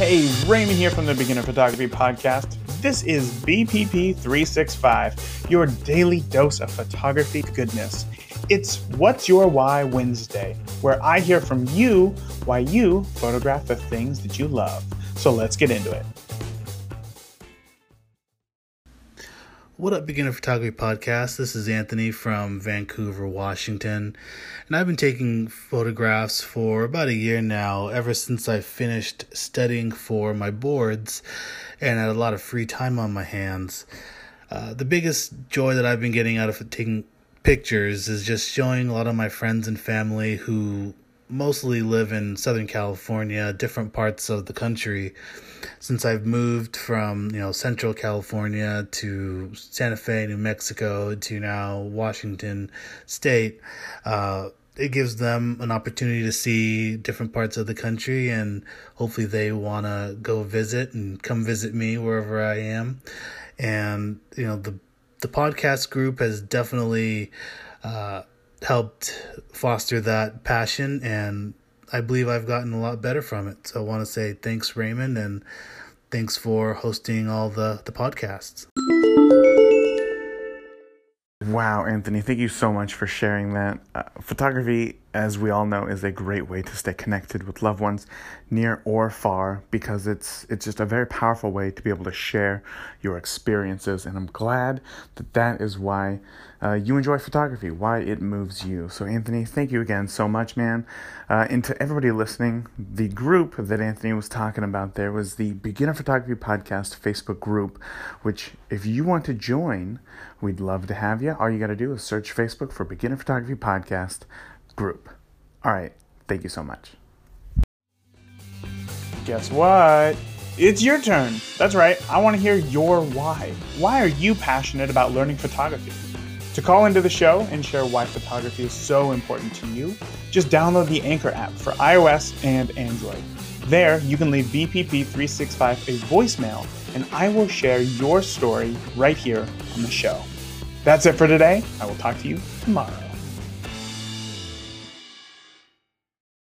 Hey, Raymond here from the Beginner Photography Podcast. This is BPP 365, your daily dose of photography goodness. It's What's Your Why Wednesday, where I hear from you why you photograph the things that you love. So let's get into it. What up, Beginner Photography Podcast? This is Anthony from Vancouver, Washington, and I've been taking photographs for about a year now, ever since I finished studying for my boards and had a lot of free time on my hands. Uh, the biggest joy that I've been getting out of taking pictures is just showing a lot of my friends and family who mostly live in Southern California, different parts of the country. Since I've moved from, you know, Central California to Santa Fe, New Mexico to now Washington State, uh, it gives them an opportunity to see different parts of the country and hopefully they want to go visit and come visit me wherever I am. And, you know, the, the podcast group has definitely, uh, helped foster that passion and I believe I've gotten a lot better from it. So I want to say thanks Raymond and thanks for hosting all the the podcasts. Wow, Anthony, thank you so much for sharing that. Uh, photography, as we all know, is a great way to stay connected with loved ones near or far because it's it's just a very powerful way to be able to share your experiences and I'm glad that that is why uh, you enjoy photography, why it moves you. So Anthony, thank you again so much, man. Uh, and to everybody listening, the group that Anthony was talking about there was the Beginner Photography Podcast Facebook group, which if you want to join, we'd love to have you. All you got to do is search Facebook for Beginner Photography Podcast group. All right, thank you so much. Guess what? It's your turn. That's right. I want to hear your why. Why are you passionate about learning photography? To call into the show and share why photography is so important to you, just download the Anchor app for iOS and Android. There, you can leave BPP365 a voicemail, and I will share your story right here on the show. That's it for today. I will talk to you tomorrow.